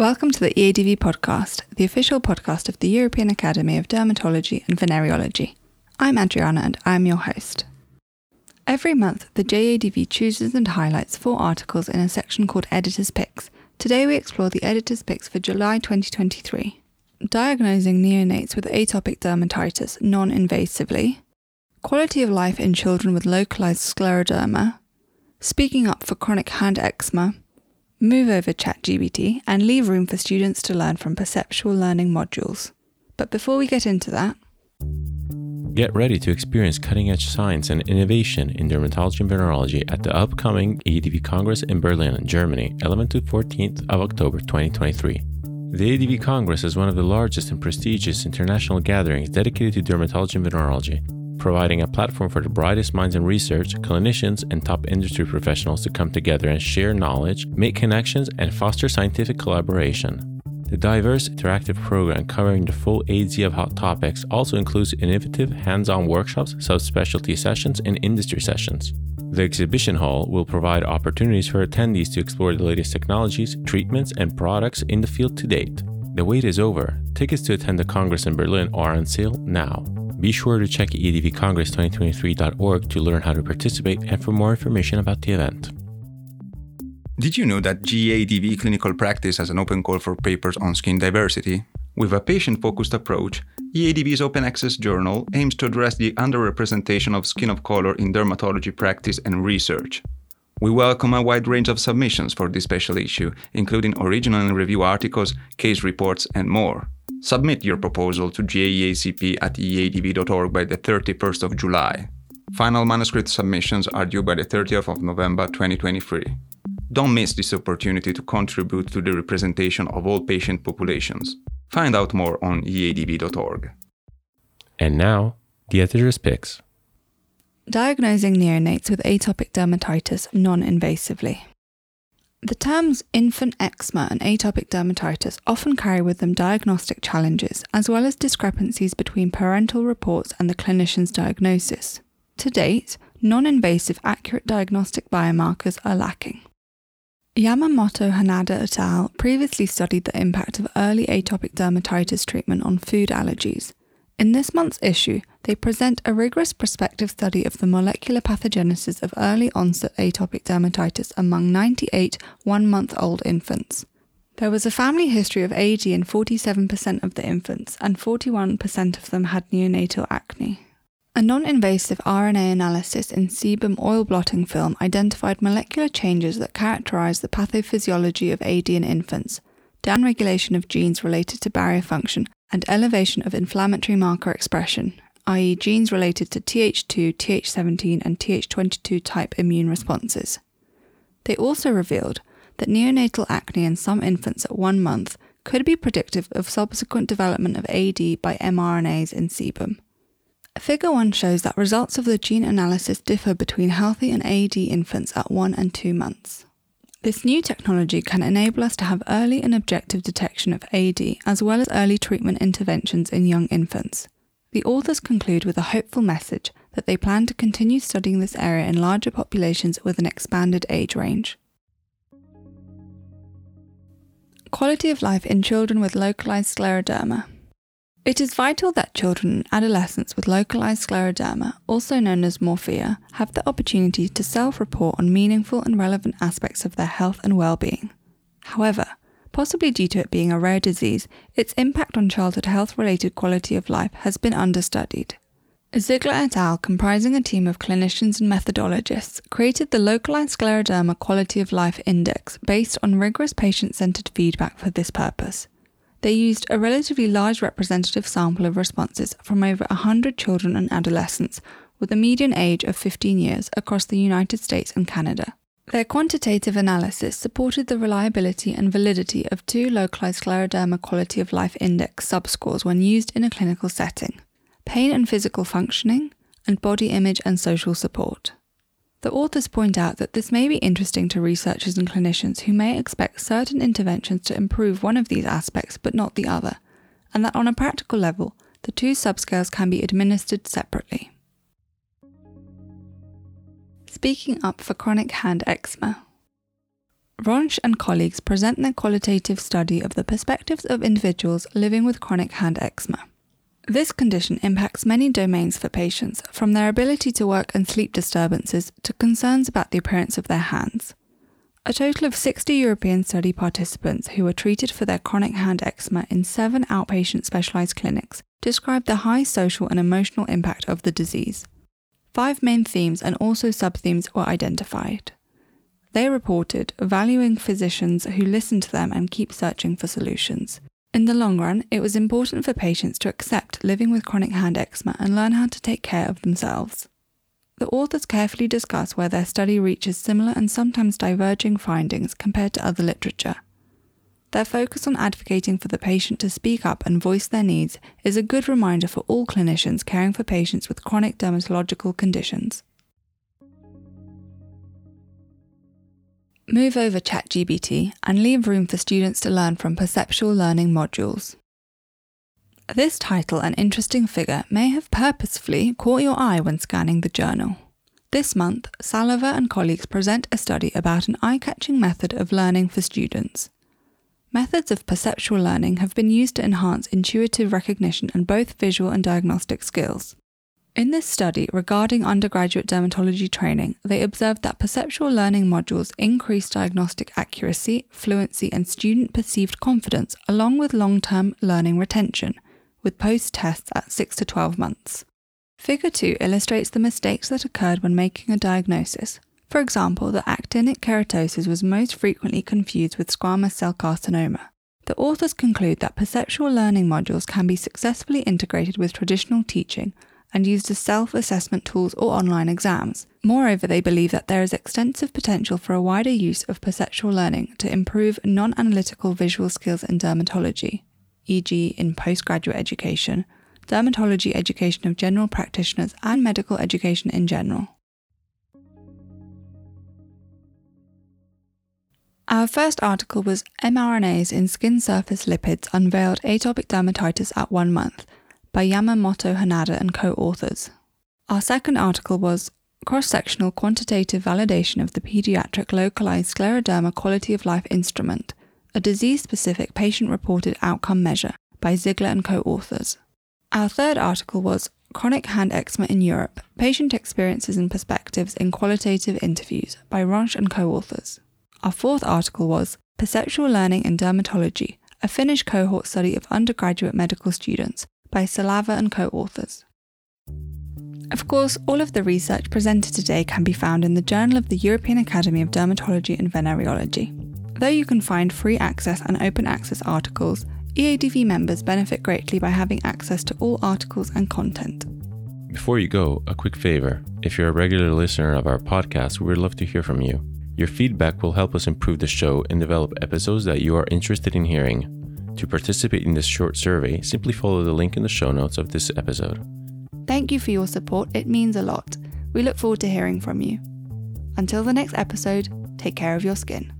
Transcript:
Welcome to the EADV podcast, the official podcast of the European Academy of Dermatology and Venereology. I'm Adriana and I'm your host. Every month, the JEADV chooses and highlights four articles in a section called Editor's Picks. Today we explore the Editor's Picks for July 2023. Diagnosing neonates with atopic dermatitis non invasively, quality of life in children with localized scleroderma, speaking up for chronic hand eczema, move over ChatGPT, and leave room for students to learn from perceptual learning modules. But before we get into that, Get ready to experience cutting edge science and innovation in dermatology and venereology at the upcoming EADV Congress in Berlin, Germany, 11th to 14th of October 2023. The EADV Congress is one of the largest and prestigious international gatherings dedicated to dermatology and venereology, providing a platform for the brightest minds in research, clinicians, and top industry professionals to come together and share knowledge, make connections, and foster scientific collaboration. The diverse interactive program covering the full AZ of hot topics also includes innovative hands on workshops, subspecialty sessions, and industry sessions. The exhibition hall will provide opportunities for attendees to explore the latest technologies, treatments, and products in the field to date. The wait is over. Tickets to attend the Congress in Berlin are on sale now. Be sure to check eadvcongress2023.org to learn how to participate and for more information about the event. Did you know that JEADV Clinical Practice has an open call for papers on skin diversity? With a patient focused approach, EADV's open access journal aims to address the underrepresentation of skin of color in dermatology practice and research. We welcome a wide range of submissions for this special issue, including original and review articles, case reports, and more. Submit your proposal to JEACP at eadv.org by the 31st of July. Final manuscript submissions are due by the 30th of November 2023. Don't miss this opportunity to contribute to the representation of all patient populations. Find out more on eadv.org. And now, the editor's picks. Diagnosing neonates with atopic dermatitis non invasively. The terms infant eczema and atopic dermatitis often carry with them diagnostic challenges as well as discrepancies between parental reports and the clinician's diagnosis. To date, non invasive accurate diagnostic biomarkers are lacking. Yamamoto Hanada et al. previously studied the impact of early atopic dermatitis treatment on food allergies. In this month's issue, they present a rigorous prospective study of the molecular pathogenesis of early onset atopic dermatitis among 98 one month old infants. There was a family history of AD in 47% of the infants, and 41% of them had neonatal acne. A non invasive RNA analysis in sebum oil blotting film identified molecular changes that characterize the pathophysiology of AD in infants, downregulation of genes related to barrier function, and elevation of inflammatory marker expression, i.e., genes related to Th2, Th17, and Th22 type immune responses. They also revealed that neonatal acne in some infants at one month could be predictive of subsequent development of AD by mRNAs in sebum. Figure 1 shows that results of the gene analysis differ between healthy and AD infants at 1 and 2 months. This new technology can enable us to have early and objective detection of AD as well as early treatment interventions in young infants. The authors conclude with a hopeful message that they plan to continue studying this area in larger populations with an expanded age range. Quality of life in children with localized scleroderma. It is vital that children and adolescents with localized scleroderma, also known as morphea, have the opportunity to self report on meaningful and relevant aspects of their health and well being. However, possibly due to it being a rare disease, its impact on childhood health related quality of life has been understudied. Ziegler et al., comprising a team of clinicians and methodologists, created the Localized Scleroderma Quality of Life Index based on rigorous patient centered feedback for this purpose. They used a relatively large representative sample of responses from over 100 children and adolescents with a median age of 15 years across the United States and Canada. Their quantitative analysis supported the reliability and validity of two localized scleroderma quality of life index subscores when used in a clinical setting pain and physical functioning, and body image and social support. The authors point out that this may be interesting to researchers and clinicians who may expect certain interventions to improve one of these aspects but not the other, and that on a practical level, the two subscales can be administered separately. Speaking up for chronic hand eczema. Ronch and colleagues present their qualitative study of the perspectives of individuals living with chronic hand eczema. This condition impacts many domains for patients, from their ability to work and sleep disturbances to concerns about the appearance of their hands. A total of 60 European study participants who were treated for their chronic hand eczema in seven outpatient specialised clinics described the high social and emotional impact of the disease. Five main themes and also sub themes were identified. They reported valuing physicians who listen to them and keep searching for solutions. In the long run, it was important for patients to accept living with chronic hand eczema and learn how to take care of themselves. The authors carefully discuss where their study reaches similar and sometimes diverging findings compared to other literature. Their focus on advocating for the patient to speak up and voice their needs is a good reminder for all clinicians caring for patients with chronic dermatological conditions. Move over ChatGPT and leave room for students to learn from perceptual learning modules. This title and interesting figure may have purposefully caught your eye when scanning the journal. This month, Salava and colleagues present a study about an eye catching method of learning for students. Methods of perceptual learning have been used to enhance intuitive recognition and both visual and diagnostic skills. In this study regarding undergraduate dermatology training, they observed that perceptual learning modules increase diagnostic accuracy, fluency, and student perceived confidence, along with long term learning retention, with post tests at 6 to 12 months. Figure 2 illustrates the mistakes that occurred when making a diagnosis. For example, the actinic keratosis was most frequently confused with squamous cell carcinoma. The authors conclude that perceptual learning modules can be successfully integrated with traditional teaching and used as self assessment tools or online exams. Moreover, they believe that there is extensive potential for a wider use of perceptual learning to improve non analytical visual skills in dermatology, e.g., in postgraduate education, dermatology education of general practitioners, and medical education in general. Our first article was mRNAs in skin surface lipids unveiled atopic dermatitis at one month by Yamamoto Hanada and co authors. Our second article was Cross sectional quantitative validation of the pediatric localized scleroderma quality of life instrument, a disease specific patient reported outcome measure by Ziegler and co authors. Our third article was Chronic Hand Eczema in Europe Patient Experiences and Perspectives in Qualitative Interviews by Ronch and co authors. Our fourth article was Perceptual Learning in Dermatology, a Finnish cohort study of undergraduate medical students by Salava and co authors. Of course, all of the research presented today can be found in the Journal of the European Academy of Dermatology and Venereology. Though you can find free access and open access articles, EADV members benefit greatly by having access to all articles and content. Before you go, a quick favor. If you're a regular listener of our podcast, we would love to hear from you. Your feedback will help us improve the show and develop episodes that you are interested in hearing. To participate in this short survey, simply follow the link in the show notes of this episode. Thank you for your support, it means a lot. We look forward to hearing from you. Until the next episode, take care of your skin.